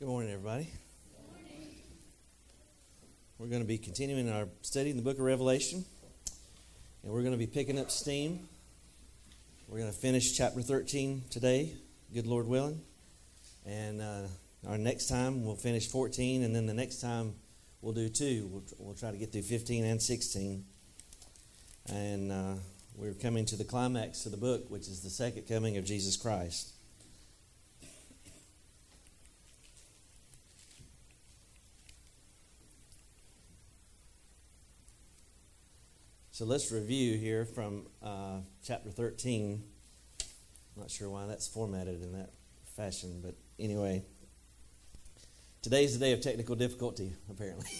Good morning, everybody. We're going to be continuing our study in the book of Revelation, and we're going to be picking up steam. We're going to finish chapter 13 today, good Lord willing. And uh, our next time we'll finish 14, and then the next time we'll do two. We'll, we'll try to get through 15 and 16. And uh, we're coming to the climax of the book, which is the second coming of Jesus Christ. So let's review here from uh, chapter 13. I'm not sure why that's formatted in that fashion, but anyway. Today's the day of technical difficulty, apparently.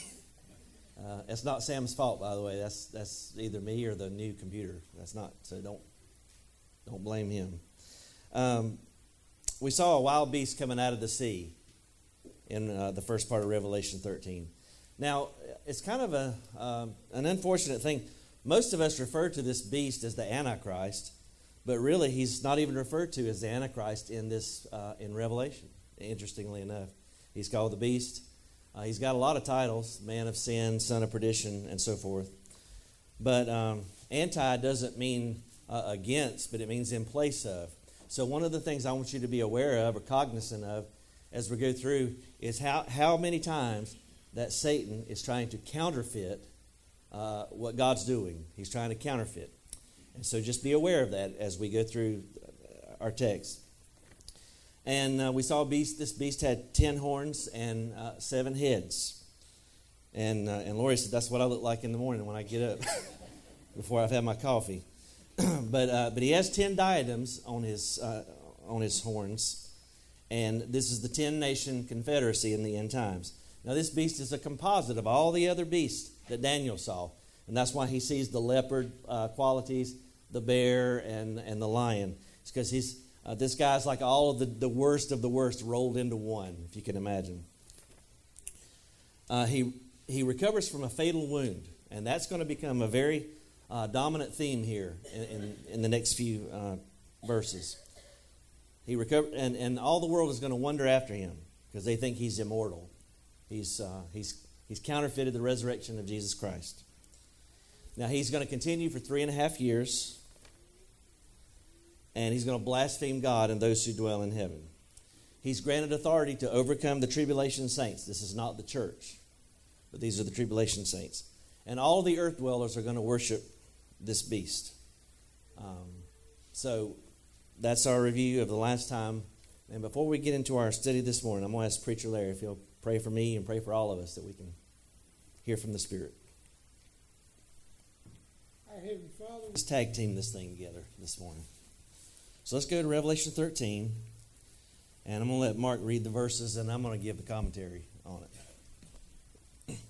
Uh, it's not Sam's fault, by the way. That's that's either me or the new computer. That's not. So don't don't blame him. Um, we saw a wild beast coming out of the sea in uh, the first part of Revelation 13. Now it's kind of a um, an unfortunate thing. Most of us refer to this beast as the Antichrist, but really he's not even referred to as the Antichrist in this uh, in Revelation. Interestingly enough, he's called the beast. Uh, he's got a lot of titles man of sin, son of perdition, and so forth. But um, anti doesn't mean uh, against, but it means in place of. So, one of the things I want you to be aware of or cognizant of as we go through is how, how many times that Satan is trying to counterfeit uh, what God's doing. He's trying to counterfeit. And so just be aware of that as we go through our text. And uh, we saw beast. This beast had ten horns and uh, seven heads. And uh, and Lori said that's what I look like in the morning when I get up before I've had my coffee. but uh, but he has ten diadems on his uh, on his horns, and this is the ten nation confederacy in the end times. Now this beast is a composite of all the other beasts that Daniel saw, and that's why he sees the leopard uh, qualities, the bear, and and the lion. It's because he's uh, this guy's like all of the, the worst of the worst rolled into one, if you can imagine. Uh, he, he recovers from a fatal wound, and that's going to become a very uh, dominant theme here in, in, in the next few uh, verses. He recovered, and, and all the world is going to wonder after him because they think he's immortal. He's, uh, he's, he's counterfeited the resurrection of Jesus Christ. Now, he's going to continue for three and a half years and he's going to blaspheme God and those who dwell in heaven. He's granted authority to overcome the tribulation saints. This is not the church, but these are the tribulation saints. And all the earth dwellers are going to worship this beast. Um, so that's our review of the last time. And before we get into our study this morning, I'm going to ask Preacher Larry if he'll pray for me and pray for all of us that we can hear from the Spirit. Our Heavenly Father, let's tag team this thing together this morning. So let's go to Revelation 13. And I'm going to let Mark read the verses and I'm going to give the commentary on it.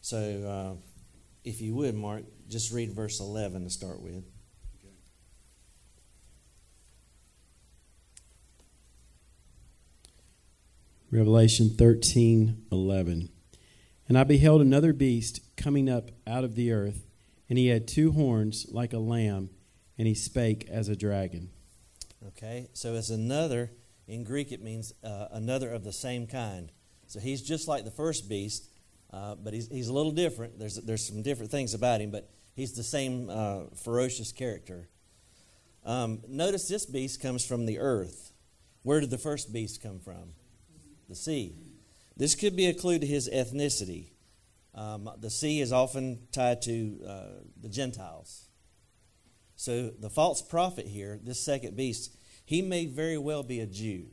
So uh, if you would, Mark, just read verse 11 to start with. Revelation 13 11. And I beheld another beast coming up out of the earth, and he had two horns like a lamb, and he spake as a dragon. Okay, so it's another, in Greek it means uh, another of the same kind. So he's just like the first beast, uh, but he's, he's a little different. There's, there's some different things about him, but he's the same uh, ferocious character. Um, notice this beast comes from the earth. Where did the first beast come from? The sea. This could be a clue to his ethnicity. Um, the sea is often tied to uh, the Gentiles. So the false prophet here, this second beast, he may very well be a Jew.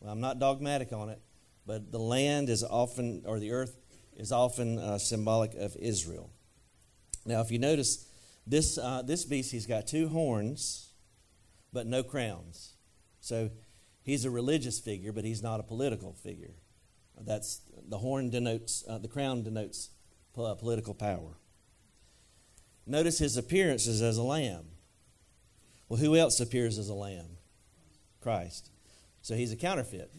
Well, I'm not dogmatic on it, but the land is often, or the earth is often uh, symbolic of Israel. Now, if you notice, this, uh, this beast, he's got two horns, but no crowns. So he's a religious figure, but he's not a political figure. That's the horn denotes, uh, the crown denotes political power. Notice his appearances as a lamb. Well, who else appears as a lamb? Christ. So he's a counterfeit.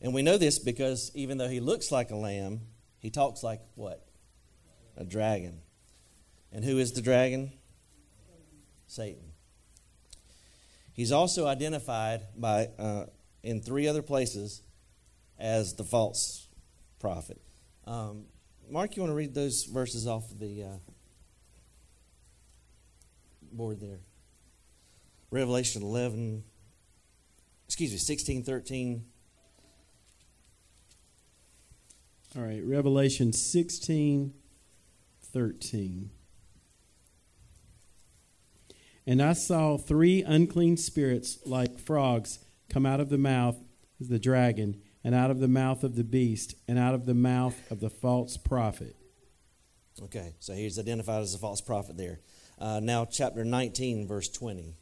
And we know this because even though he looks like a lamb, he talks like what? A dragon. And who is the dragon? Satan. He's also identified by uh, in three other places as the false prophet. Um, Mark, you want to read those verses off of the uh, board there? Revelation 11, excuse me, 16, 13. All right, Revelation 16, 13. And I saw three unclean spirits like frogs come out of the mouth of the dragon, and out of the mouth of the beast, and out of the mouth of the false prophet. Okay, so he's identified as a false prophet there. Uh, now, chapter 19, verse 20.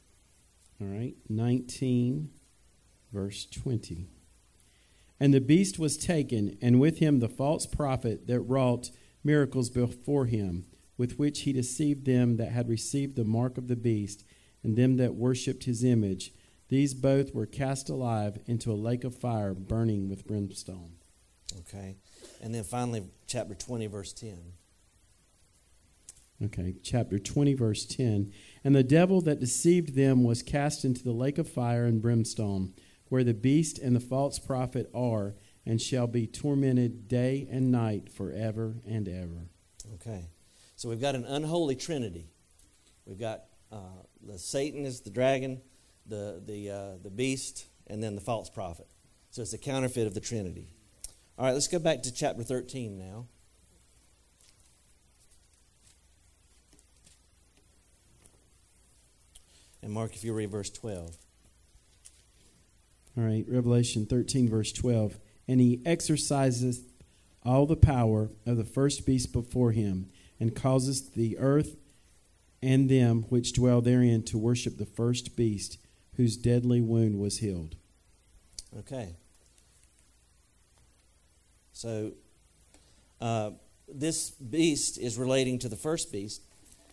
All right, 19, verse 20. And the beast was taken, and with him the false prophet that wrought miracles before him, with which he deceived them that had received the mark of the beast, and them that worshipped his image. These both were cast alive into a lake of fire burning with brimstone. Okay. And then finally, chapter 20, verse 10. Okay, chapter 20, verse 10. And the devil that deceived them was cast into the lake of fire and brimstone, where the beast and the false prophet are, and shall be tormented day and night forever and ever. Okay. So we've got an unholy trinity. We've got uh, the Satan is the dragon, the, the, uh, the beast, and then the false prophet. So it's a counterfeit of the Trinity. All right, let's go back to chapter 13 now. And Mark, if you read verse 12. All right, Revelation 13, verse 12. And he exercises all the power of the first beast before him, and causes the earth and them which dwell therein to worship the first beast, whose deadly wound was healed. Okay. So, uh, this beast is relating to the first beast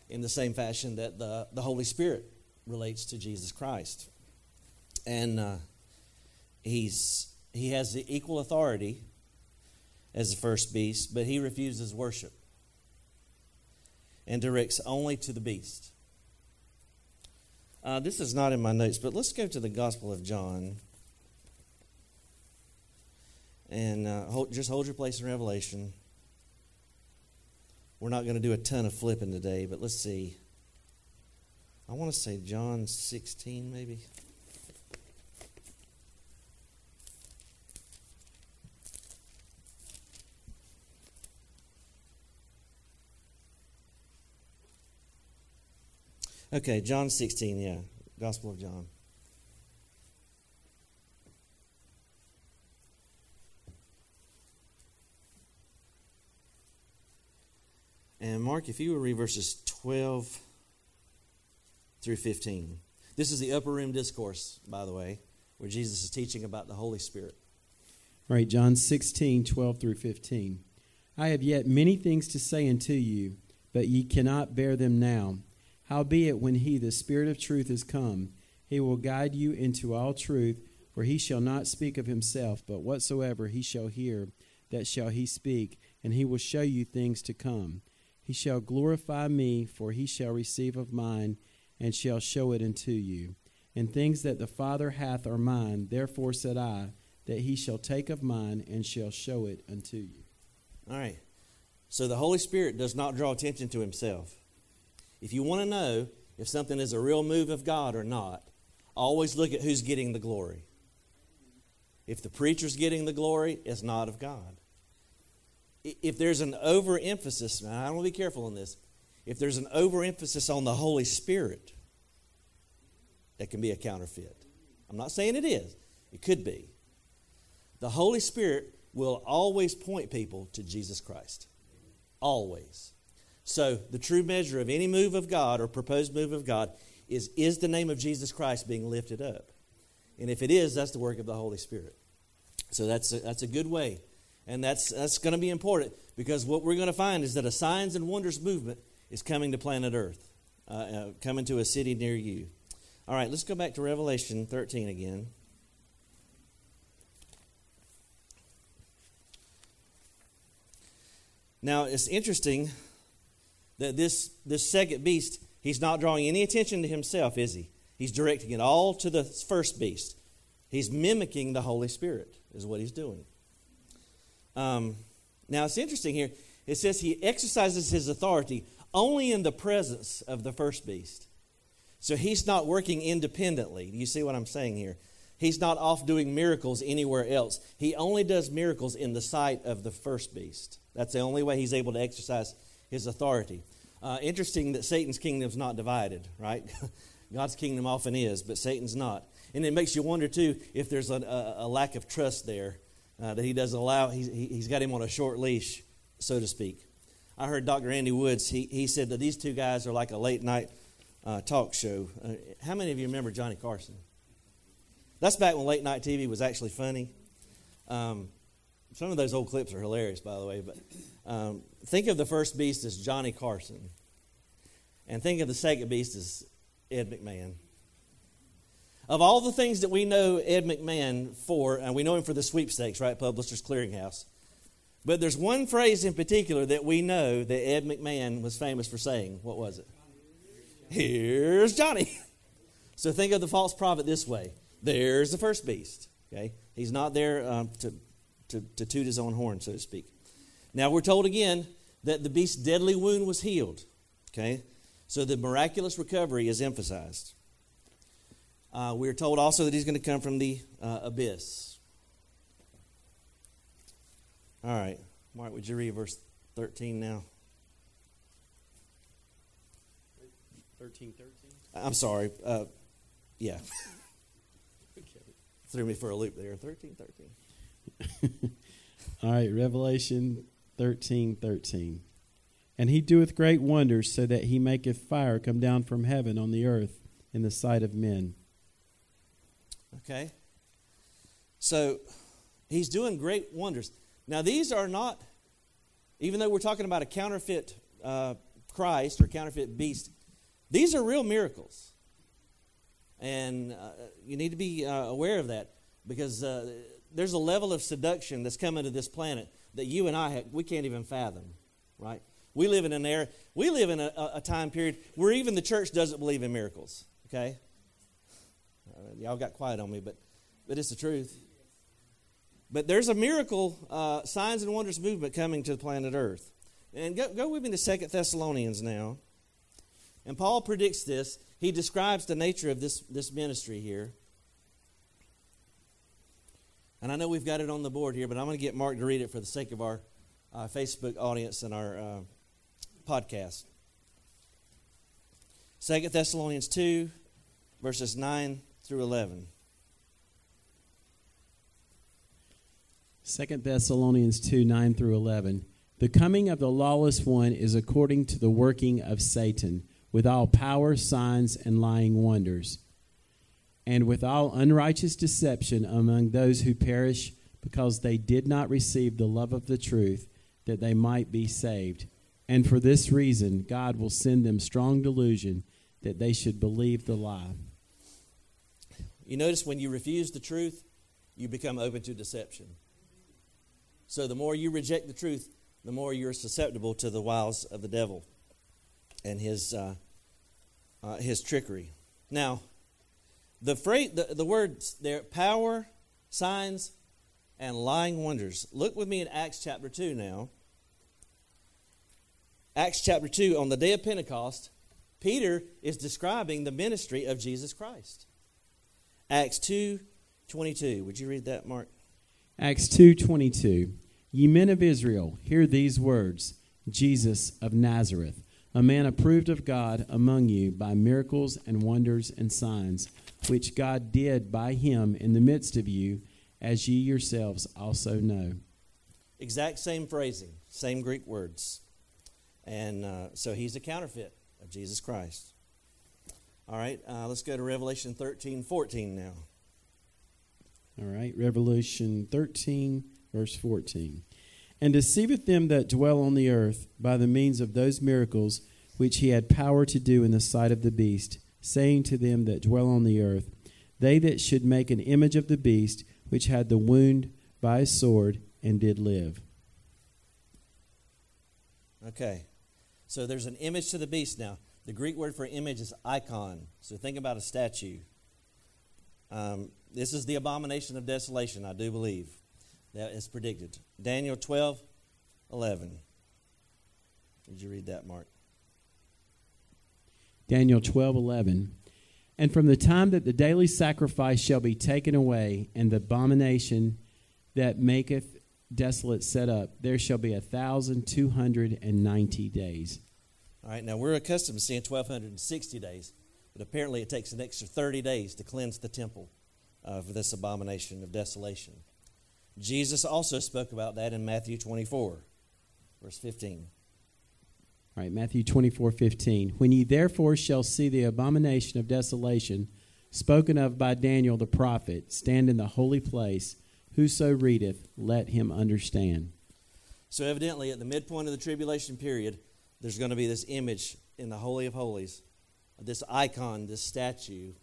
in the same fashion that the, the Holy Spirit relates to Jesus Christ. And uh, he's, he has the equal authority as the first beast, but he refuses worship and directs only to the beast. Uh, this is not in my notes, but let's go to the Gospel of John. And uh, hold, just hold your place in Revelation. We're not going to do a ton of flipping today, but let's see. I want to say John 16, maybe. Okay, John 16, yeah. Gospel of John. And Mark, if you would read verses 12 through 15. This is the upper room discourse, by the way, where Jesus is teaching about the Holy Spirit. Right, John 16, 12 through 15. I have yet many things to say unto you, but ye cannot bear them now. Howbeit, when he, the Spirit of truth, is come, he will guide you into all truth, for he shall not speak of himself, but whatsoever he shall hear, that shall he speak, and he will show you things to come. He shall glorify me, for he shall receive of mine, and shall show it unto you. And things that the Father hath are mine, therefore said I, that he shall take of mine, and shall show it unto you. All right. So the Holy Spirit does not draw attention to himself. If you want to know if something is a real move of God or not, always look at who's getting the glory. If the preacher's getting the glory, it's not of God. If there's an overemphasis, and I want to be careful on this, if there's an overemphasis on the Holy Spirit, that can be a counterfeit. I'm not saying it is, it could be. The Holy Spirit will always point people to Jesus Christ. Always. So, the true measure of any move of God or proposed move of God is is the name of Jesus Christ being lifted up? And if it is, that's the work of the Holy Spirit. So, that's a, that's a good way. And that's, that's going to be important because what we're going to find is that a signs and wonders movement is coming to planet Earth, uh, uh, coming to a city near you. All right, let's go back to Revelation 13 again. Now, it's interesting that this, this second beast, he's not drawing any attention to himself, is he? He's directing it all to the first beast. He's mimicking the Holy Spirit, is what he's doing. Um, now it's interesting here. It says he exercises his authority only in the presence of the first beast. So he's not working independently. Do you see what I'm saying here? He's not off doing miracles anywhere else. He only does miracles in the sight of the first beast. That's the only way he's able to exercise his authority. Uh, interesting that Satan's kingdom's not divided, right? God's kingdom often is, but Satan's not. And it makes you wonder, too, if there's a, a, a lack of trust there, uh, that he doesn't allow, he's, he's got him on a short leash, so to speak. I heard Dr. Andy Woods, he, he said that these two guys are like a late night uh, talk show. Uh, how many of you remember Johnny Carson? That's back when late night TV was actually funny. Um, some of those old clips are hilarious, by the way, but um, think of the first beast as Johnny Carson, and think of the second beast as Ed McMahon. Of all the things that we know Ed McMahon for, and we know him for the sweepstakes, right? Publishers Clearinghouse. But there's one phrase in particular that we know that Ed McMahon was famous for saying. What was it? Here's Johnny. So think of the false prophet this way there's the first beast. Okay? He's not there um, to, to, to toot his own horn, so to speak. Now we're told again that the beast's deadly wound was healed. Okay? So the miraculous recovery is emphasized. Uh, we're told also that he's going to come from the uh, abyss. All right. Mark, would you read verse 13 now? 13, 13? I'm sorry. Uh, yeah. Threw me for a loop there. 13, 13. All right, Revelation 13, 13. And he doeth great wonders, so that he maketh fire come down from heaven on the earth in the sight of men. Okay? So he's doing great wonders. Now, these are not, even though we're talking about a counterfeit uh, Christ or counterfeit beast, these are real miracles. And uh, you need to be uh, aware of that because uh, there's a level of seduction that's coming to this planet that you and I have, we can't even fathom, right? We live in an era, we live in a, a time period where even the church doesn't believe in miracles, okay? Uh, y'all got quiet on me, but, but it's the truth. But there's a miracle, uh, signs and wonders movement coming to the planet Earth. And go, go with me to Second Thessalonians now. And Paul predicts this. He describes the nature of this, this ministry here. And I know we've got it on the board here, but I'm going to get Mark to read it for the sake of our uh, Facebook audience and our uh, podcast. Second Thessalonians 2, verses 9 through 11. Second Thessalonians 2 9 through 11. The coming of the lawless one is according to the working of Satan, with all power, signs, and lying wonders, and with all unrighteous deception among those who perish, because they did not receive the love of the truth, that they might be saved. And for this reason, God will send them strong delusion that they should believe the lie. You notice when you refuse the truth, you become open to deception. So the more you reject the truth, the more you're susceptible to the wiles of the devil and his uh, uh, his trickery. Now, the phrase, the, the words there, power, signs, and lying wonders. Look with me in Acts chapter two now. Acts chapter two. On the day of Pentecost, Peter is describing the ministry of Jesus Christ. Acts two twenty two. Would you read that, Mark? Acts 2:22 Ye men of Israel hear these words Jesus of Nazareth a man approved of God among you by miracles and wonders and signs which God did by him in the midst of you as ye yourselves also know Exact same phrasing, same Greek words. And uh, so he's a counterfeit of Jesus Christ. All right, uh, let's go to Revelation 13 14 now. All right, Revelation 13, verse 14. And deceiveth them that dwell on the earth by the means of those miracles which he had power to do in the sight of the beast, saying to them that dwell on the earth, They that should make an image of the beast, which had the wound by a sword, and did live. Okay, so there's an image to the beast now. The Greek word for image is icon. So think about a statue. Um, this is the abomination of desolation, I do believe. that is predicted. Daniel 12, 11. Did you read that, Mark? Daniel 12, 11. And from the time that the daily sacrifice shall be taken away, and the abomination that maketh desolate set up, there shall be a thousand two hundred and ninety days. All right, now we're accustomed to seeing 1,260 days, but apparently it takes an extra 30 days to cleanse the temple of this abomination of desolation. Jesus also spoke about that in Matthew 24, verse 15. All right, Matthew 24, 15. When ye therefore shall see the abomination of desolation spoken of by Daniel the prophet stand in the holy place, whoso readeth, let him understand. So, evidently, at the midpoint of the tribulation period, there's going to be this image in the Holy of Holies, this icon, this statue.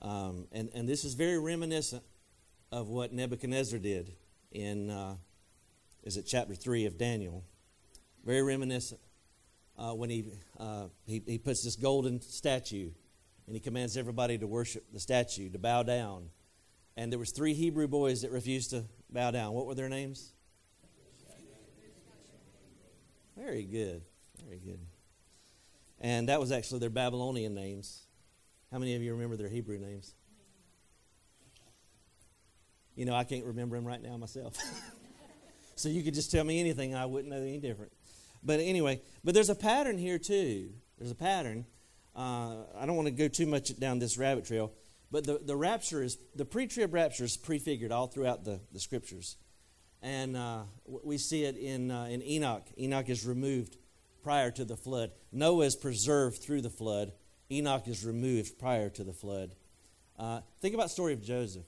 Um, and, and this is very reminiscent of what Nebuchadnezzar did in, uh, is it chapter 3 of Daniel? Very reminiscent. Uh, when he, uh, he, he puts this golden statue and he commands everybody to worship the statue, to bow down. And there was three Hebrew boys that refused to bow down. What were their names? Very good. Very good. And that was actually their Babylonian names. How many of you remember their Hebrew names? You know, I can't remember them right now myself. so you could just tell me anything, I wouldn't know any different. But anyway, but there's a pattern here too. There's a pattern. Uh, I don't want to go too much down this rabbit trail, but the, the rapture is, the pre trib rapture is prefigured all throughout the, the scriptures. And uh, we see it in, uh, in Enoch. Enoch is removed prior to the flood. Noah is preserved through the flood. Enoch is removed prior to the flood. Uh, think about the story of Joseph.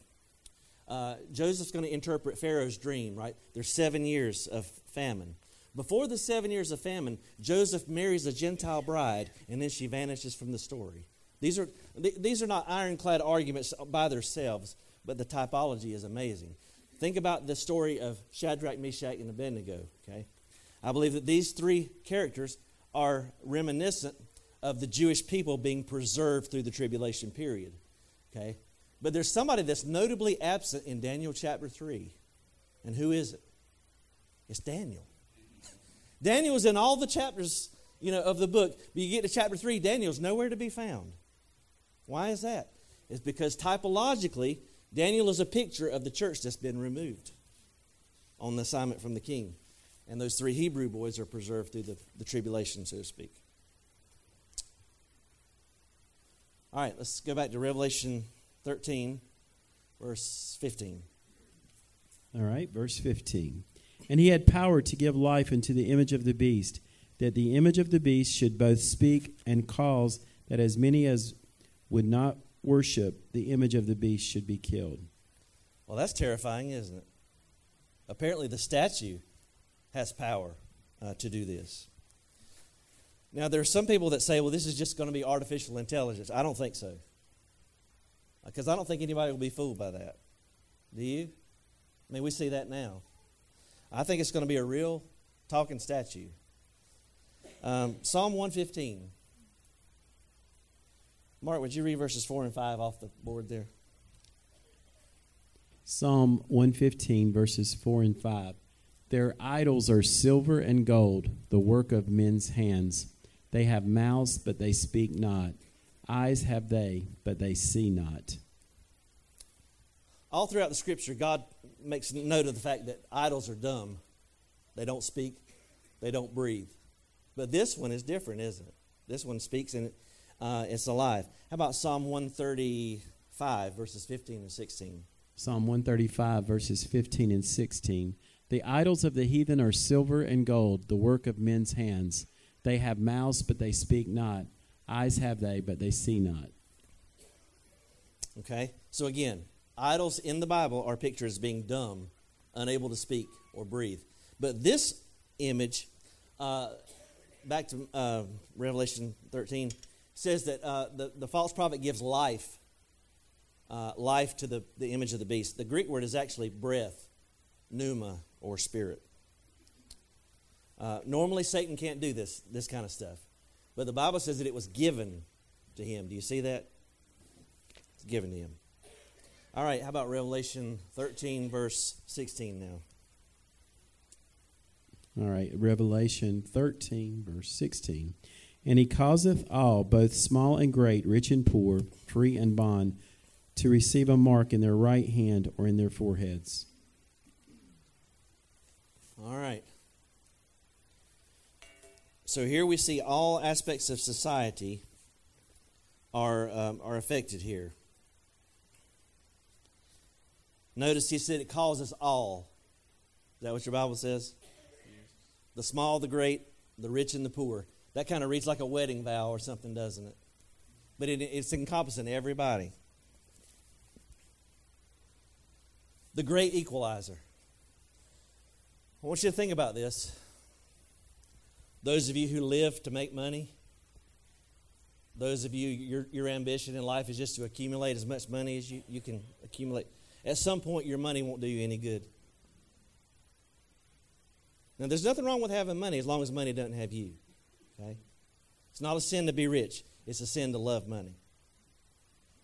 Uh, Joseph's going to interpret Pharaoh's dream, right? There's seven years of famine. Before the seven years of famine, Joseph marries a Gentile bride, and then she vanishes from the story. These are, these are not ironclad arguments by themselves, but the typology is amazing. Think about the story of Shadrach, Meshach, and Abednego, okay? I believe that these three characters are reminiscent of the Jewish people being preserved through the tribulation period. Okay? But there's somebody that's notably absent in Daniel chapter 3. And who is it? It's Daniel. Daniel is in all the chapters, you know, of the book. But you get to chapter 3, Daniel's nowhere to be found. Why is that? It's because typologically, Daniel is a picture of the church that's been removed on the assignment from the king. And those three Hebrew boys are preserved through the, the tribulation, so to speak. All right, let's go back to Revelation 13, verse 15. All right, verse 15. And he had power to give life unto the image of the beast, that the image of the beast should both speak and cause that as many as would not worship the image of the beast should be killed. Well, that's terrifying, isn't it? Apparently, the statue has power uh, to do this. Now, there are some people that say, well, this is just going to be artificial intelligence. I don't think so. Because I don't think anybody will be fooled by that. Do you? I mean, we see that now. I think it's going to be a real talking statue. Um, Psalm 115. Mark, would you read verses 4 and 5 off the board there? Psalm 115, verses 4 and 5. Their idols are silver and gold, the work of men's hands. They have mouths, but they speak not. Eyes have they, but they see not. All throughout the scripture, God makes note of the fact that idols are dumb. They don't speak, they don't breathe. But this one is different, isn't it? This one speaks and uh, it's alive. How about Psalm 135, verses 15 and 16? Psalm 135, verses 15 and 16. The idols of the heathen are silver and gold, the work of men's hands. They have mouths, but they speak not. Eyes have they, but they see not. Okay? So again, idols in the Bible are pictured as being dumb, unable to speak or breathe. But this image, uh, back to uh, Revelation 13, says that uh, the, the false prophet gives life, uh, life to the, the image of the beast. The Greek word is actually breath, pneuma, or spirit. Uh, normally, Satan can't do this, this kind of stuff. But the Bible says that it was given to him. Do you see that? It's given to him. All right, how about Revelation 13, verse 16 now? All right, Revelation 13, verse 16. And he causeth all, both small and great, rich and poor, free and bond, to receive a mark in their right hand or in their foreheads. All right. So here we see all aspects of society are, um, are affected here. Notice he said it calls us all. Is that what your Bible says? The small, the great, the rich, and the poor. That kind of reads like a wedding vow or something, doesn't it? But it, it's encompassing everybody. The great equalizer. I want you to think about this. Those of you who live to make money, those of you, your, your ambition in life is just to accumulate as much money as you, you can accumulate. At some point, your money won't do you any good. Now, there's nothing wrong with having money as long as money doesn't have you. Okay? It's not a sin to be rich, it's a sin to love money.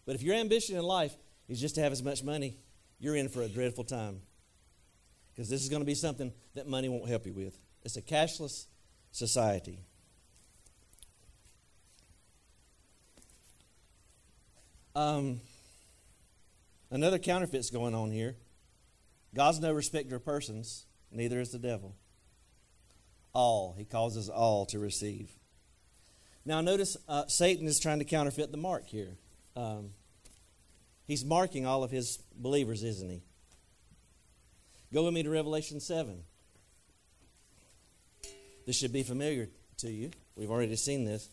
But if your ambition in life is just to have as much money, you're in for a dreadful time. Because this is going to be something that money won't help you with. It's a cashless society. Um, another counterfeit's going on here. God's no respecter of persons, neither is the devil. All, he causes all to receive. Now, notice uh, Satan is trying to counterfeit the mark here. Um, he's marking all of his believers, isn't he? Go with me to Revelation 7. This should be familiar to you. We've already seen this.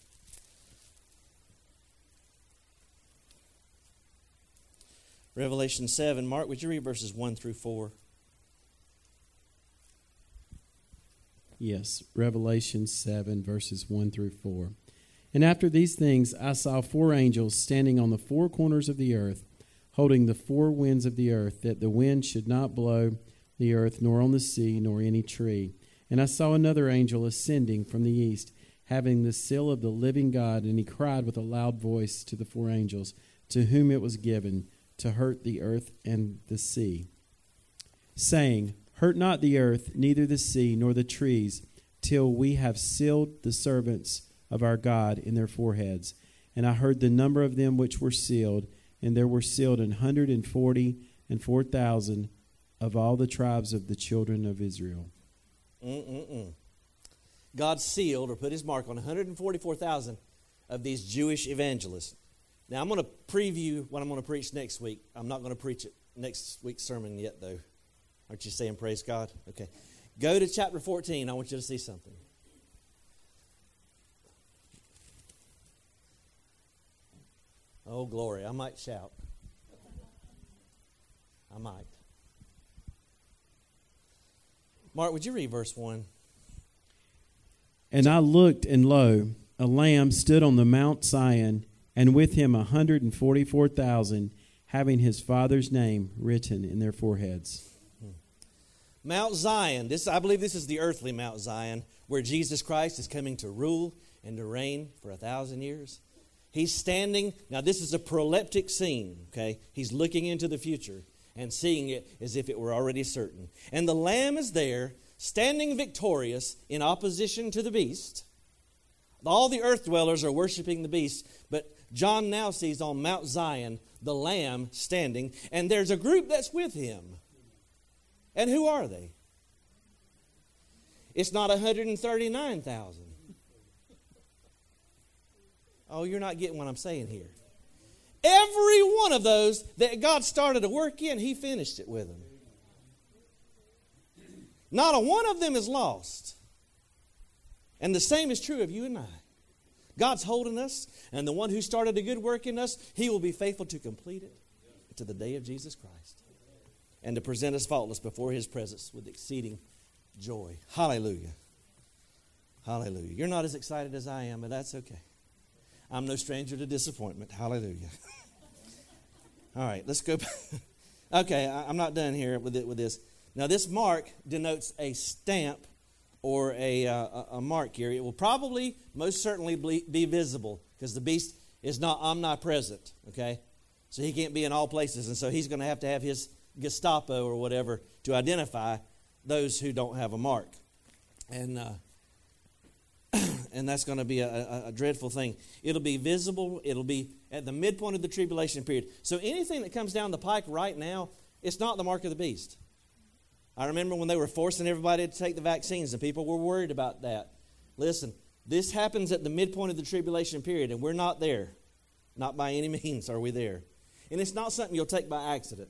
Revelation 7. Mark, would you read verses 1 through 4? Yes, Revelation 7, verses 1 through 4. And after these things, I saw four angels standing on the four corners of the earth, holding the four winds of the earth, that the wind should not blow the earth, nor on the sea, nor any tree. And I saw another angel ascending from the east, having the seal of the living God, and he cried with a loud voice to the four angels, to whom it was given to hurt the earth and the sea, saying, Hurt not the earth, neither the sea, nor the trees, till we have sealed the servants of our God in their foreheads. And I heard the number of them which were sealed, and there were sealed an hundred and forty and four thousand of all the tribes of the children of Israel. Mm-mm-mm. God sealed or put his mark on 144,000 of these Jewish evangelists. Now, I'm going to preview what I'm going to preach next week. I'm not going to preach it next week's sermon yet, though. Aren't you saying praise God? Okay. Go to chapter 14. I want you to see something. Oh, glory. I might shout. I might. Mark, would you read verse 1? And I looked, and lo, a lamb stood on the Mount Zion, and with him a hundred and forty four thousand, having his father's name written in their foreheads. Hmm. Mount Zion. This I believe this is the earthly Mount Zion, where Jesus Christ is coming to rule and to reign for a thousand years. He's standing. Now, this is a proleptic scene, okay? He's looking into the future and seeing it as if it were already certain. And the Lamb is there, standing victorious in opposition to the beast. All the earth dwellers are worshiping the beast, but John now sees on Mount Zion the Lamb standing, and there's a group that's with him. And who are they? It's not 139,000. Oh, you're not getting what I'm saying here. Every one of those that God started to work in, He finished it with them. Not a one of them is lost. And the same is true of you and I. God's holding us, and the one who started a good work in us, He will be faithful to complete it to the day of Jesus Christ and to present us faultless before His presence with exceeding joy. Hallelujah. Hallelujah. You're not as excited as I am, but that's okay. I'm no stranger to disappointment. Hallelujah. All right, let's go. okay, I'm not done here with it with this. Now, this mark denotes a stamp or a, uh, a mark here. It will probably, most certainly, be visible because the beast is not omnipresent. Okay, So he can't be in all places. And so he's going to have to have his Gestapo or whatever to identify those who don't have a mark. And, uh, and that's going to be a, a, a, dreadful thing. It'll be visible, it'll be at the midpoint of the tribulation period. So anything that comes down the pike right now, it's not the mark of the beast. I remember when they were forcing everybody to take the vaccines and people were worried about that. Listen, this happens at the midpoint of the tribulation period, and we're not there. Not by any means are we there. And it's not something you'll take by accident.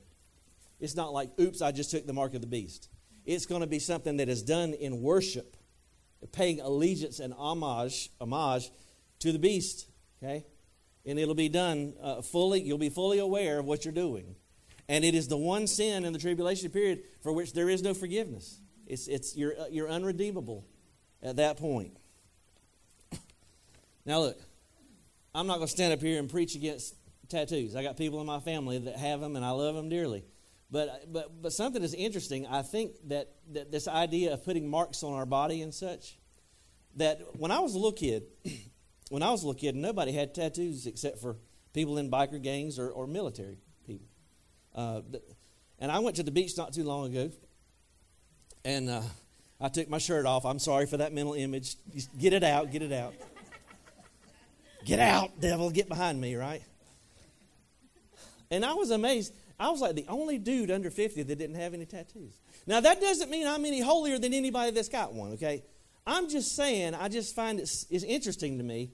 It's not like, oops, I just took the mark of the beast. It's going to be something that is done in worship, paying allegiance and homage, homage to the beast. Okay? And it'll be done uh, fully, you'll be fully aware of what you're doing. And it is the one sin in the tribulation period for which there is no forgiveness. It's, it's, you're, uh, you're unredeemable at that point. Now, look, I'm not going to stand up here and preach against tattoos. I got people in my family that have them, and I love them dearly. But, but, but something is interesting. I think that, that this idea of putting marks on our body and such, that when I was a little kid, when I was a little kid, nobody had tattoos except for people in biker gangs or, or military. Uh, and I went to the beach not too long ago, and uh, I took my shirt off. I'm sorry for that mental image. Just get it out, get it out. Get out, devil, get behind me, right? And I was amazed. I was like the only dude under 50 that didn't have any tattoos. Now, that doesn't mean I'm any holier than anybody that's got one, okay? I'm just saying, I just find it's, it's interesting to me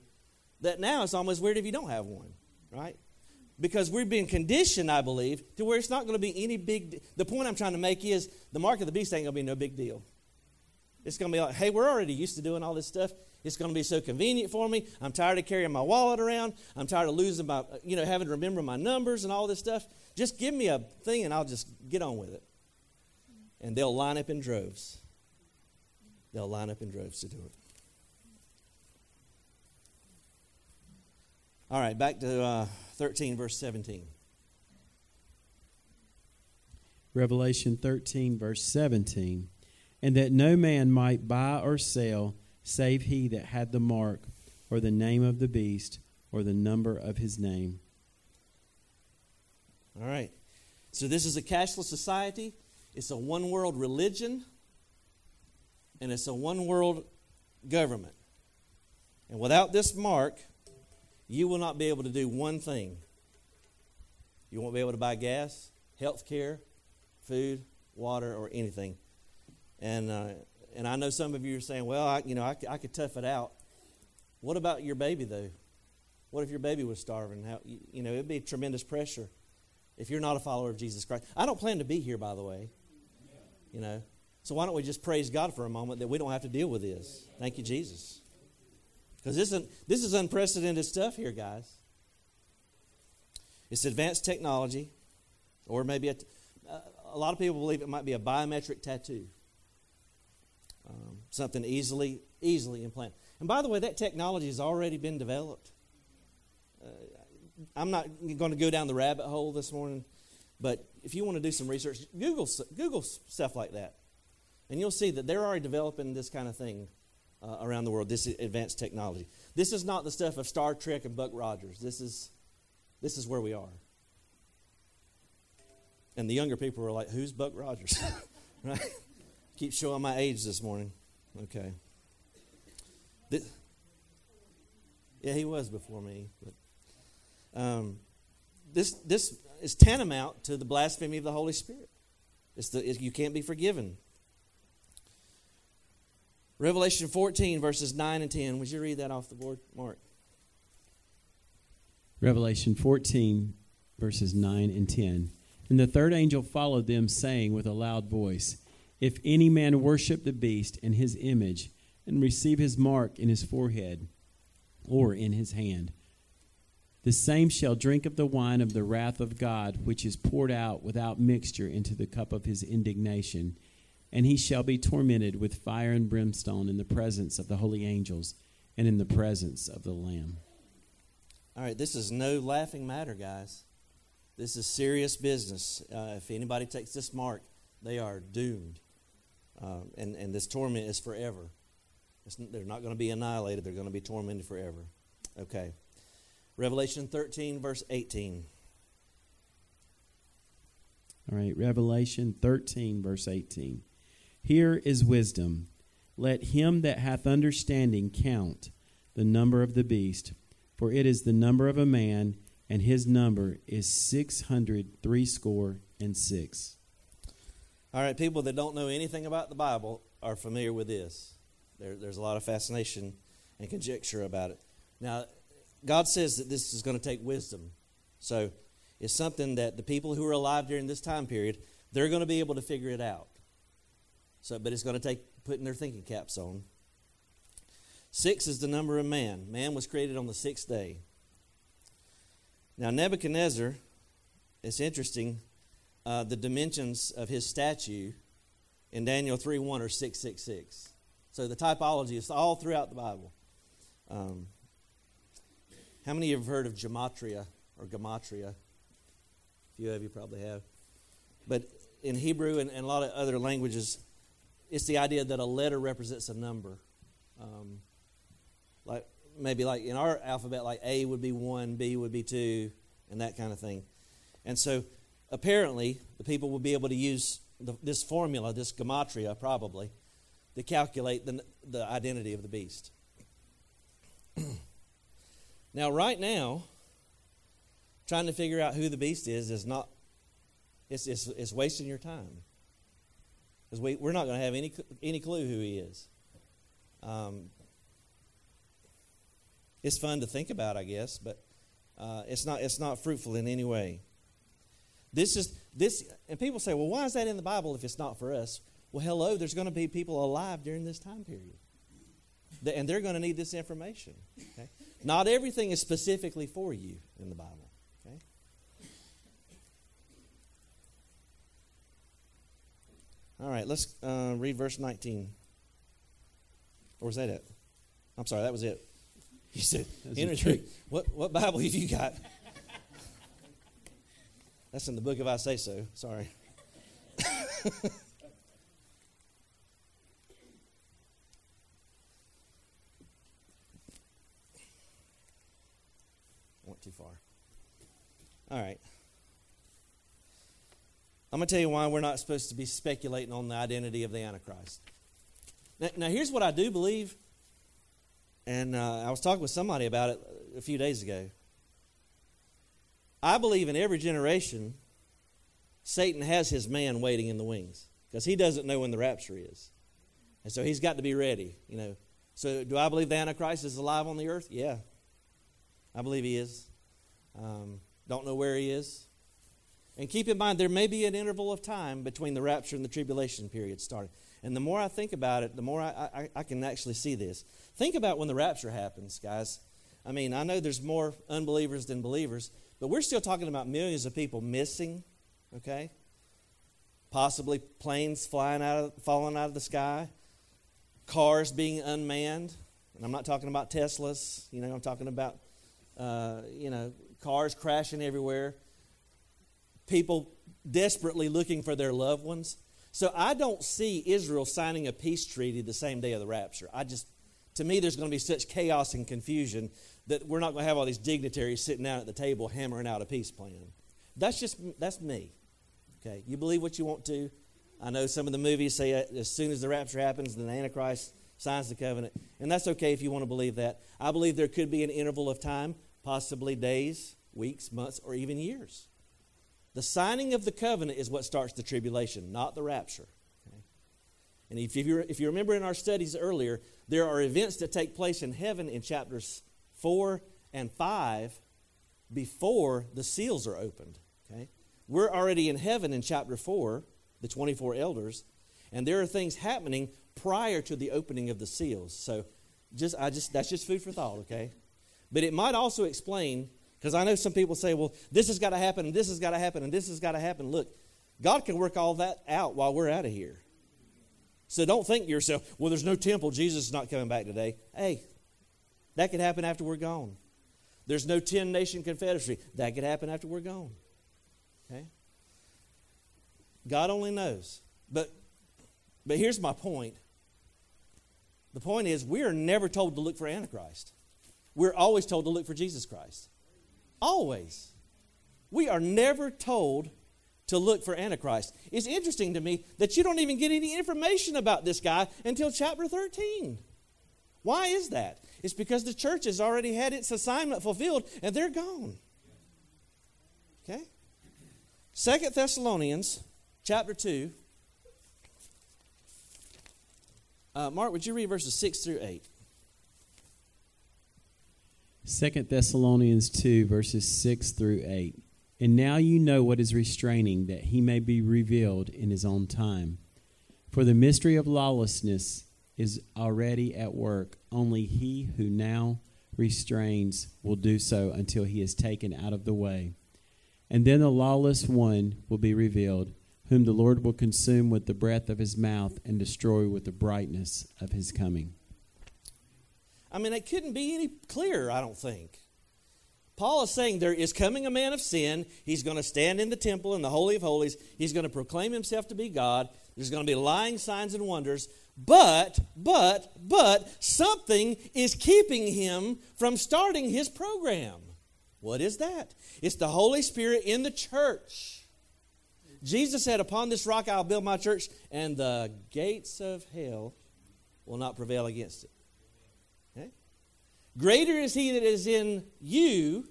that now it's almost weird if you don't have one, right? Because we're being conditioned, I believe, to where it's not going to be any big. The point I'm trying to make is the mark of the beast ain't going to be no big deal. It's going to be like, hey, we're already used to doing all this stuff. It's going to be so convenient for me. I'm tired of carrying my wallet around. I'm tired of losing my, you know, having to remember my numbers and all this stuff. Just give me a thing and I'll just get on with it. And they'll line up in droves. They'll line up in droves to do it. All right, back to uh, 13, verse 17. Revelation 13, verse 17. And that no man might buy or sell save he that had the mark or the name of the beast or the number of his name. All right. So this is a cashless society. It's a one world religion. And it's a one world government. And without this mark, you will not be able to do one thing. You won't be able to buy gas, health care, food, water, or anything. And, uh, and I know some of you are saying, well, I, you know, I, I could tough it out. What about your baby, though? What if your baby was starving? How, you, you know, it'd be tremendous pressure if you're not a follower of Jesus Christ. I don't plan to be here, by the way. You know, so why don't we just praise God for a moment that we don't have to deal with this? Thank you, Jesus. Because this, is, this is unprecedented stuff here, guys. It's advanced technology, or maybe a, a lot of people believe it might be a biometric tattoo. Um, something easily, easily implanted. And by the way, that technology has already been developed. Uh, I'm not going to go down the rabbit hole this morning, but if you want to do some research, Google, Google stuff like that. And you'll see that they're already developing this kind of thing uh, around the world, this advanced technology. This is not the stuff of Star Trek and Buck Rogers. This is, this is where we are. And the younger people are like, who's Buck Rogers? right? Keep showing my age this morning. Okay. This, yeah, he was before me. But um, this, this is tantamount to the blasphemy of the Holy Spirit. It's the, it, you can't be forgiven Revelation 14, verses 9 and 10. Would you read that off the board, Mark? Revelation 14, verses 9 and 10. And the third angel followed them, saying with a loud voice, If any man worship the beast and his image, and receive his mark in his forehead or in his hand, the same shall drink of the wine of the wrath of God, which is poured out without mixture into the cup of his indignation and he shall be tormented with fire and brimstone in the presence of the holy angels and in the presence of the Lamb. All right, this is no laughing matter, guys. This is serious business. Uh, if anybody takes this mark, they are doomed. Uh, and, and this torment is forever. It's, they're not going to be annihilated, they're going to be tormented forever. Okay. Revelation 13, verse 18. All right, Revelation 13, verse 18. Here is wisdom. Let him that hath understanding count the number of the beast, for it is the number of a man, and his number is six hundred threescore and six. All right, people that don't know anything about the Bible are familiar with this. There, there's a lot of fascination and conjecture about it. Now, God says that this is going to take wisdom. So, it's something that the people who are alive during this time period, they're going to be able to figure it out. So, but it's going to take putting their thinking caps on. Six is the number of man. Man was created on the sixth day. Now, Nebuchadnezzar, it's interesting, uh, the dimensions of his statue in Daniel 3 1 are 666. So the typology is all throughout the Bible. Um, how many of you have heard of gematria or gematria? A few of you probably have. But in Hebrew and, and a lot of other languages, it's the idea that a letter represents a number. Um, like maybe like in our alphabet, like A would be one, B would be two, and that kind of thing. And so apparently, the people will be able to use the, this formula, this gematria, probably, to calculate the, the identity of the beast. now, right now, trying to figure out who the beast is is not, it's, it's, it's wasting your time. Because we, we're not going to have any, any clue who he is. Um, it's fun to think about, I guess, but uh, it's, not, it's not fruitful in any way. This is this, and people say, well, why is that in the Bible if it's not for us? Well, hello, there's going to be people alive during this time period, and they're going to need this information. Okay? Not everything is specifically for you in the Bible. Okay? All right, let's uh, read verse 19. Or was that it? I'm sorry, that was it. He said, what, what Bible have you got? That's in the book of I Say So. Sorry. went too far. All right. I'm going to tell you why we're not supposed to be speculating on the identity of the Antichrist. Now, now here's what I do believe, and uh, I was talking with somebody about it a few days ago. I believe in every generation, Satan has his man waiting in the wings because he doesn't know when the rapture is. And so he's got to be ready, you know. So do I believe the Antichrist is alive on the earth? Yeah. I believe he is. Um, don't know where he is. And keep in mind, there may be an interval of time between the rapture and the tribulation period starting. And the more I think about it, the more I, I, I can actually see this. Think about when the rapture happens, guys. I mean, I know there's more unbelievers than believers, but we're still talking about millions of people missing, okay? Possibly planes flying out of, falling out of the sky, cars being unmanned. And I'm not talking about Teslas, you know, I'm talking about, uh, you know, cars crashing everywhere, people desperately looking for their loved ones. So I don't see Israel signing a peace treaty the same day of the rapture. I just, to me, there's going to be such chaos and confusion that we're not going to have all these dignitaries sitting down at the table hammering out a peace plan. That's just that's me. Okay, you believe what you want to. I know some of the movies say uh, as soon as the rapture happens, then the Antichrist signs the covenant, and that's okay if you want to believe that. I believe there could be an interval of time, possibly days, weeks, months, or even years. The signing of the covenant is what starts the tribulation, not the rapture. Okay? And if you, if you remember in our studies earlier, there are events that take place in heaven in chapters 4 and 5 before the seals are opened. Okay? We're already in heaven in chapter 4, the 24 elders, and there are things happening prior to the opening of the seals. So just I just that's just food for thought, okay? But it might also explain because I know some people say, well, this has got to happen, and this has got to happen, and this has got to happen. Look, God can work all that out while we're out of here. So don't think to yourself, well, there's no temple. Jesus is not coming back today. Hey, that could happen after we're gone. There's no 10 nation confederacy. That could happen after we're gone. Okay? God only knows. But but here's my point. The point is we are never told to look for Antichrist. We're always told to look for Jesus Christ. Always. We are never told to look for Antichrist. It's interesting to me that you don't even get any information about this guy until chapter 13. Why is that? It's because the church has already had its assignment fulfilled and they're gone. Okay? Second Thessalonians chapter 2. Uh, Mark, would you read verses 6 through 8? Second Thessalonians 2, verses 6 through 8. And now you know what is restraining, that he may be revealed in his own time. For the mystery of lawlessness is already at work. Only he who now restrains will do so until he is taken out of the way. And then the lawless one will be revealed, whom the Lord will consume with the breath of his mouth and destroy with the brightness of his coming. I mean, it couldn't be any clearer, I don't think. Paul is saying there is coming a man of sin. He's going to stand in the temple in the Holy of Holies. He's going to proclaim himself to be God. There's going to be lying signs and wonders. But, but, but, something is keeping him from starting his program. What is that? It's the Holy Spirit in the church. Jesus said, Upon this rock I'll build my church, and the gates of hell will not prevail against it. Greater is he that is in you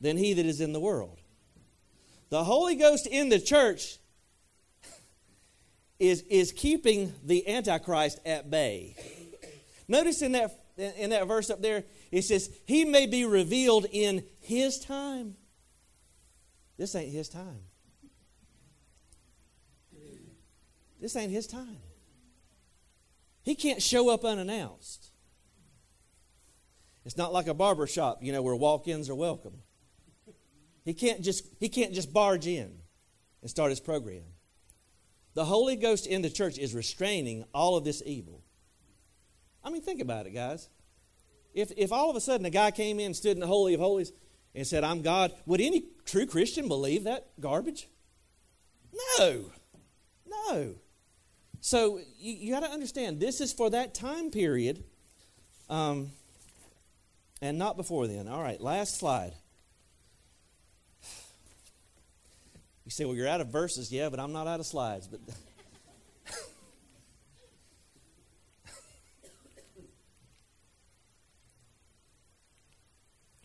than he that is in the world. The Holy Ghost in the church is, is keeping the Antichrist at bay. Notice in that, in that verse up there, it says, He may be revealed in His time. This ain't His time. This ain't His time. He can't show up unannounced. It's not like a barber shop, you know, where walk-ins are welcome. He can't just he can't just barge in and start his program. The Holy Ghost in the church is restraining all of this evil. I mean, think about it, guys. If, if all of a sudden a guy came in, stood in the Holy of Holies, and said, I'm God, would any true Christian believe that garbage? No. No. So you, you got to understand, this is for that time period um, and not before then. All right, last slide. You say, well, you're out of verses. Yeah, but I'm not out of slides. But.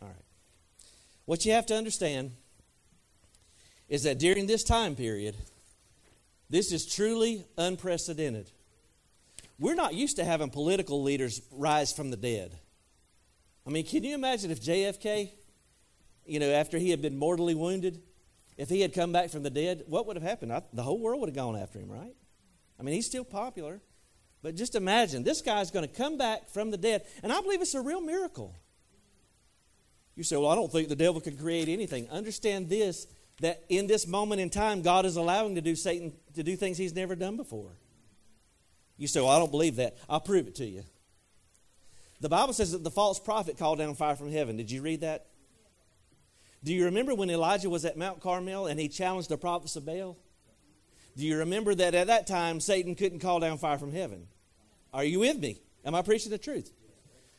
All right. What you have to understand is that during this time period, this is truly unprecedented. We're not used to having political leaders rise from the dead. I mean, can you imagine if JFK, you know, after he had been mortally wounded, if he had come back from the dead, what would have happened? I, the whole world would have gone after him, right? I mean, he's still popular. But just imagine this guy's going to come back from the dead. And I believe it's a real miracle. You say, well, I don't think the devil can create anything. Understand this that in this moment in time, God is allowing to do Satan to do things he's never done before. You say, well, I don't believe that. I'll prove it to you. The Bible says that the false prophet called down fire from heaven. Did you read that? Do you remember when Elijah was at Mount Carmel and he challenged the prophets of Baal? Do you remember that at that time Satan couldn't call down fire from heaven? Are you with me? Am I preaching the truth?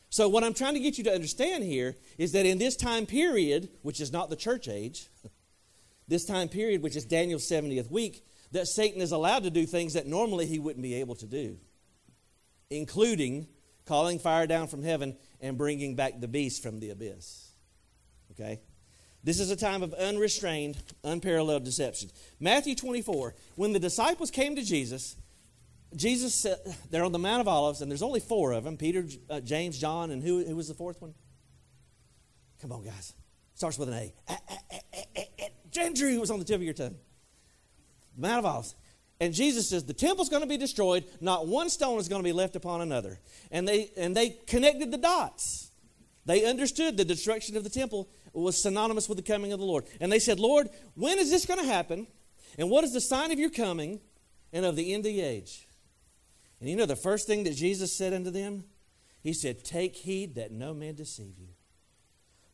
So, what I'm trying to get you to understand here is that in this time period, which is not the church age, this time period, which is Daniel's 70th week, that Satan is allowed to do things that normally he wouldn't be able to do, including calling fire down from heaven and bringing back the beast from the abyss. Okay? This is a time of unrestrained, unparalleled deception. Matthew 24, when the disciples came to Jesus, Jesus said, they're on the Mount of Olives, and there's only four of them Peter, uh, James, John, and who, who was the fourth one? Come on, guys. Starts with an A. Ah, Andrew was on the tip of your tongue. The Mount of Olives. And Jesus says, the temple's going to be destroyed. Not one stone is going to be left upon another. And they, and they connected the dots. They understood the destruction of the temple was synonymous with the coming of the Lord. And they said, Lord, when is this going to happen? And what is the sign of your coming and of the end of the age? And you know the first thing that Jesus said unto them? He said, Take heed that no man deceive you.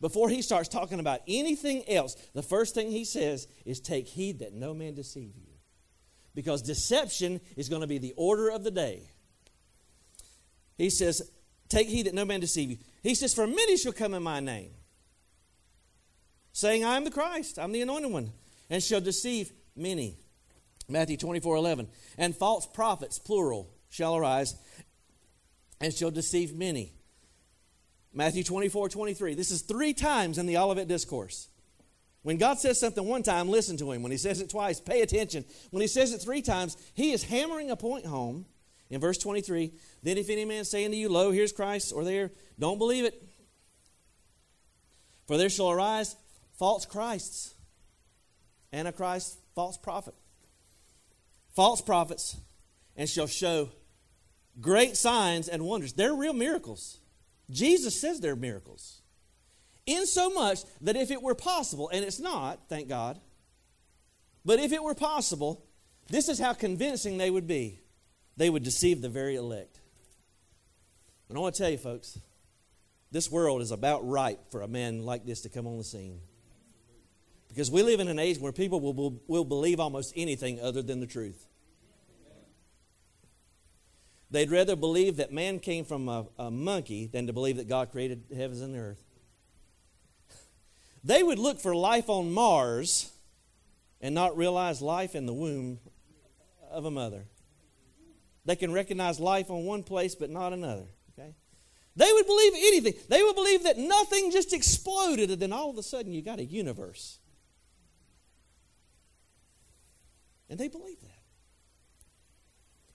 Before he starts talking about anything else, the first thing he says is, Take heed that no man deceive you. Because deception is going to be the order of the day. He says, Take heed that no man deceive you. He says, For many shall come in my name saying, I am the Christ, I'm the anointed one, and shall deceive many. Matthew 24 11. And false prophets, plural, shall arise and shall deceive many. Matthew 24 23. This is three times in the Olivet Discourse. When God says something one time, listen to him. When he says it twice, pay attention. When he says it three times, he is hammering a point home. In verse 23, then if any man say unto you, Lo, here's Christ, or there, don't believe it. For there shall arise false Christs, Antichrist, false prophet, false prophets, and shall show great signs and wonders. They're real miracles. Jesus says they're miracles. In so much that if it were possible, and it's not, thank God, but if it were possible, this is how convincing they would be. They would deceive the very elect. And I want to tell you, folks, this world is about ripe for a man like this to come on the scene. Because we live in an age where people will, will, will believe almost anything other than the truth. They'd rather believe that man came from a, a monkey than to believe that God created heavens and the earth. They would look for life on Mars and not realize life in the womb of a mother. They can recognize life on one place but not another. Okay? They would believe anything. They would believe that nothing just exploded and then all of a sudden you got a universe. And they believe that.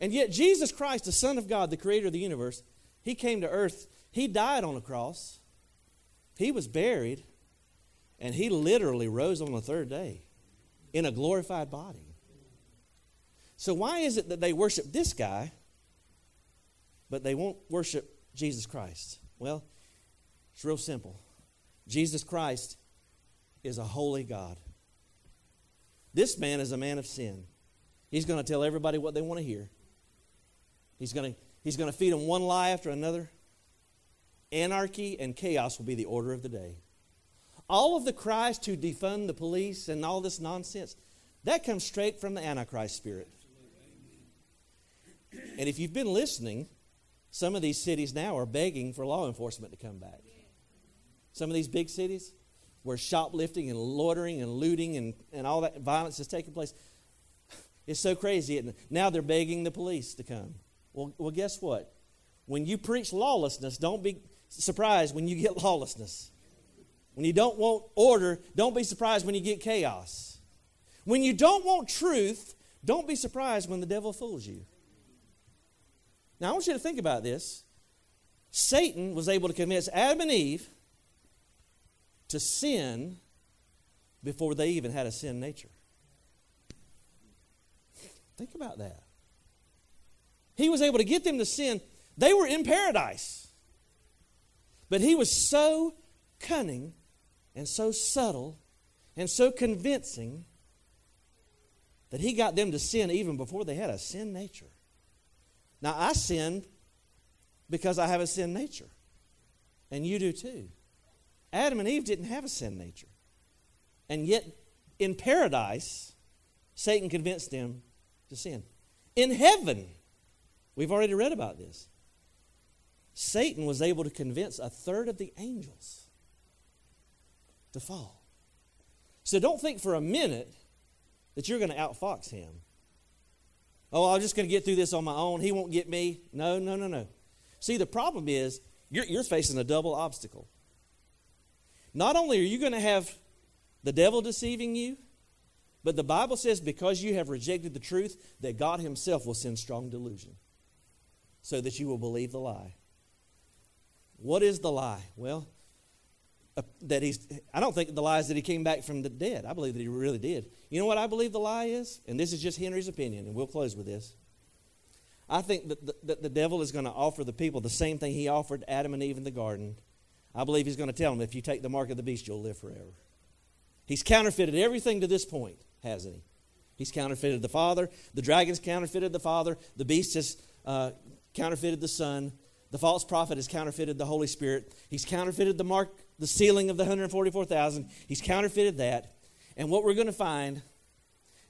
And yet, Jesus Christ, the Son of God, the creator of the universe, he came to earth. He died on a cross. He was buried. And he literally rose on the third day in a glorified body. So, why is it that they worship this guy, but they won't worship Jesus Christ? Well, it's real simple. Jesus Christ is a holy God. This man is a man of sin. He's going to tell everybody what they want to hear. He's going to, he's going to feed them one lie after another. Anarchy and chaos will be the order of the day. All of the cries to defund the police and all this nonsense, that comes straight from the Antichrist spirit. And if you've been listening, some of these cities now are begging for law enforcement to come back. Some of these big cities where shoplifting and loitering and looting and, and all that violence is taking place. It's so crazy. Now they're begging the police to come. Well, well, guess what? When you preach lawlessness, don't be surprised when you get lawlessness. When you don't want order, don't be surprised when you get chaos. When you don't want truth, don't be surprised when the devil fools you. Now, I want you to think about this. Satan was able to convince Adam and Eve to sin before they even had a sin nature. Think about that. He was able to get them to sin. They were in paradise. But he was so cunning and so subtle and so convincing that he got them to sin even before they had a sin nature. Now, I sin because I have a sin nature, and you do too. Adam and Eve didn't have a sin nature. And yet, in paradise, Satan convinced them to sin. In heaven, we've already read about this. Satan was able to convince a third of the angels to fall. So don't think for a minute that you're going to outfox him. Oh, I'm just going to get through this on my own. He won't get me. No, no, no, no. See, the problem is you're, you're facing a double obstacle. Not only are you going to have the devil deceiving you, but the Bible says because you have rejected the truth, that God Himself will send strong delusion so that you will believe the lie. What is the lie? Well, that he's I don't think the lie is that he came back from the dead. I believe that he really did. You know what I believe the lie is? And this is just Henry's opinion, and we'll close with this. I think that the, that the devil is going to offer the people the same thing he offered Adam and Eve in the garden I believe he's going to tell them if you take the mark of the beast, you'll live forever. He's counterfeited everything to this point, hasn't he? He's counterfeited the Father. The dragon's counterfeited the Father. The beast has uh, counterfeited the Son. The false prophet has counterfeited the Holy Spirit. He's counterfeited the mark, the sealing of the 144,000. He's counterfeited that. And what we're going to find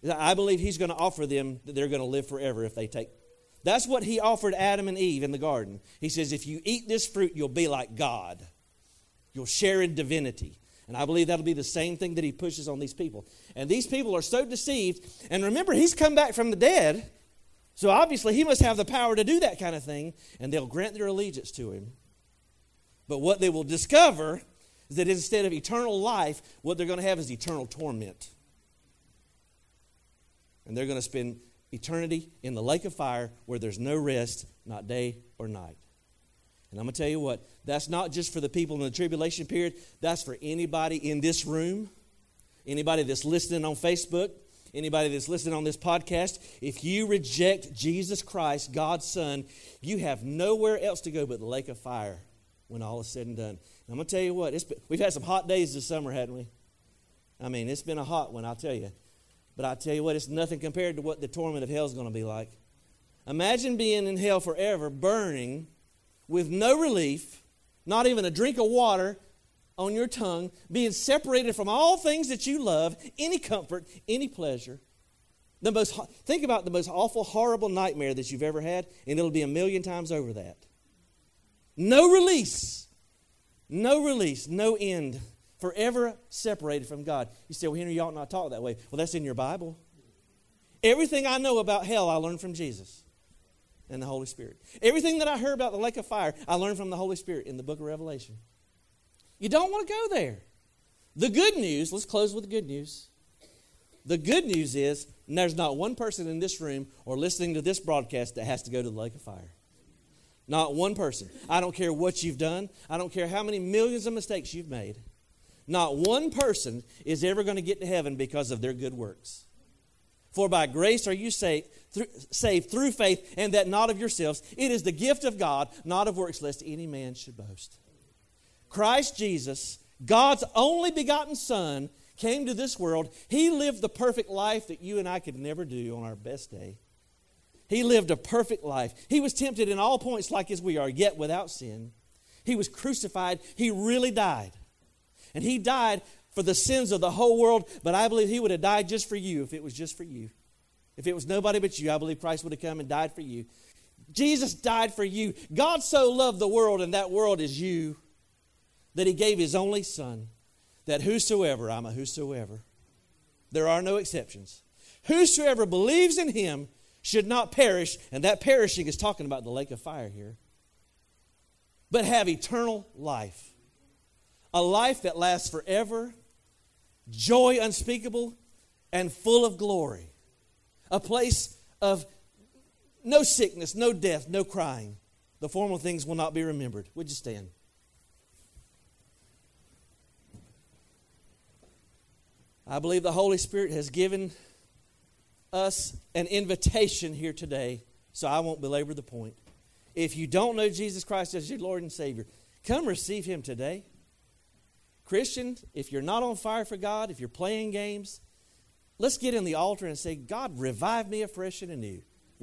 is I believe he's going to offer them that they're going to live forever if they take. That's what he offered Adam and Eve in the garden. He says, if you eat this fruit, you'll be like God. You'll share in divinity. And I believe that'll be the same thing that he pushes on these people. And these people are so deceived. And remember, he's come back from the dead. So obviously, he must have the power to do that kind of thing. And they'll grant their allegiance to him. But what they will discover is that instead of eternal life, what they're going to have is eternal torment. And they're going to spend eternity in the lake of fire where there's no rest, not day or night. And I'm going to tell you what, that's not just for the people in the tribulation period, that's for anybody in this room, anybody that's listening on Facebook, anybody that's listening on this podcast. If you reject Jesus Christ, God's Son, you have nowhere else to go but the lake of fire when all is said and done. And I'm going to tell you what, been, we've had some hot days this summer, hadn't we? I mean, it's been a hot one, I'll tell you. But I'll tell you what, it's nothing compared to what the torment of hell is going to be like. Imagine being in hell forever, burning with no relief, not even a drink of water on your tongue, being separated from all things that you love, any comfort, any pleasure. The most, think about the most awful, horrible nightmare that you've ever had, and it'll be a million times over that. No release. No release. No end forever separated from God. You say, well, Henry, you ought not talk that way. Well, that's in your Bible. Everything I know about hell, I learned from Jesus and the Holy Spirit. Everything that I heard about the lake of fire, I learned from the Holy Spirit in the book of Revelation. You don't want to go there. The good news, let's close with the good news. The good news is there's not one person in this room or listening to this broadcast that has to go to the lake of fire. Not one person. I don't care what you've done. I don't care how many millions of mistakes you've made. Not one person is ever going to get to heaven because of their good works. For by grace are you saved through, saved through faith, and that not of yourselves. It is the gift of God, not of works, lest any man should boast. Christ Jesus, God's only begotten Son, came to this world. He lived the perfect life that you and I could never do on our best day. He lived a perfect life. He was tempted in all points like as we are, yet without sin. He was crucified. He really died. And he died for the sins of the whole world, but I believe he would have died just for you if it was just for you. If it was nobody but you, I believe Christ would have come and died for you. Jesus died for you. God so loved the world, and that world is you, that he gave his only Son, that whosoever, I'm a whosoever, there are no exceptions. Whosoever believes in him should not perish, and that perishing is talking about the lake of fire here, but have eternal life a life that lasts forever, joy unspeakable, and full of glory. A place of no sickness, no death, no crying. The former things will not be remembered. Would you stand? I believe the Holy Spirit has given us an invitation here today, so I won't belabor the point. If you don't know Jesus Christ as your Lord and Savior, come receive Him today. Christian, if you're not on fire for God, if you're playing games, let's get in the altar and say, God, revive me afresh and anew.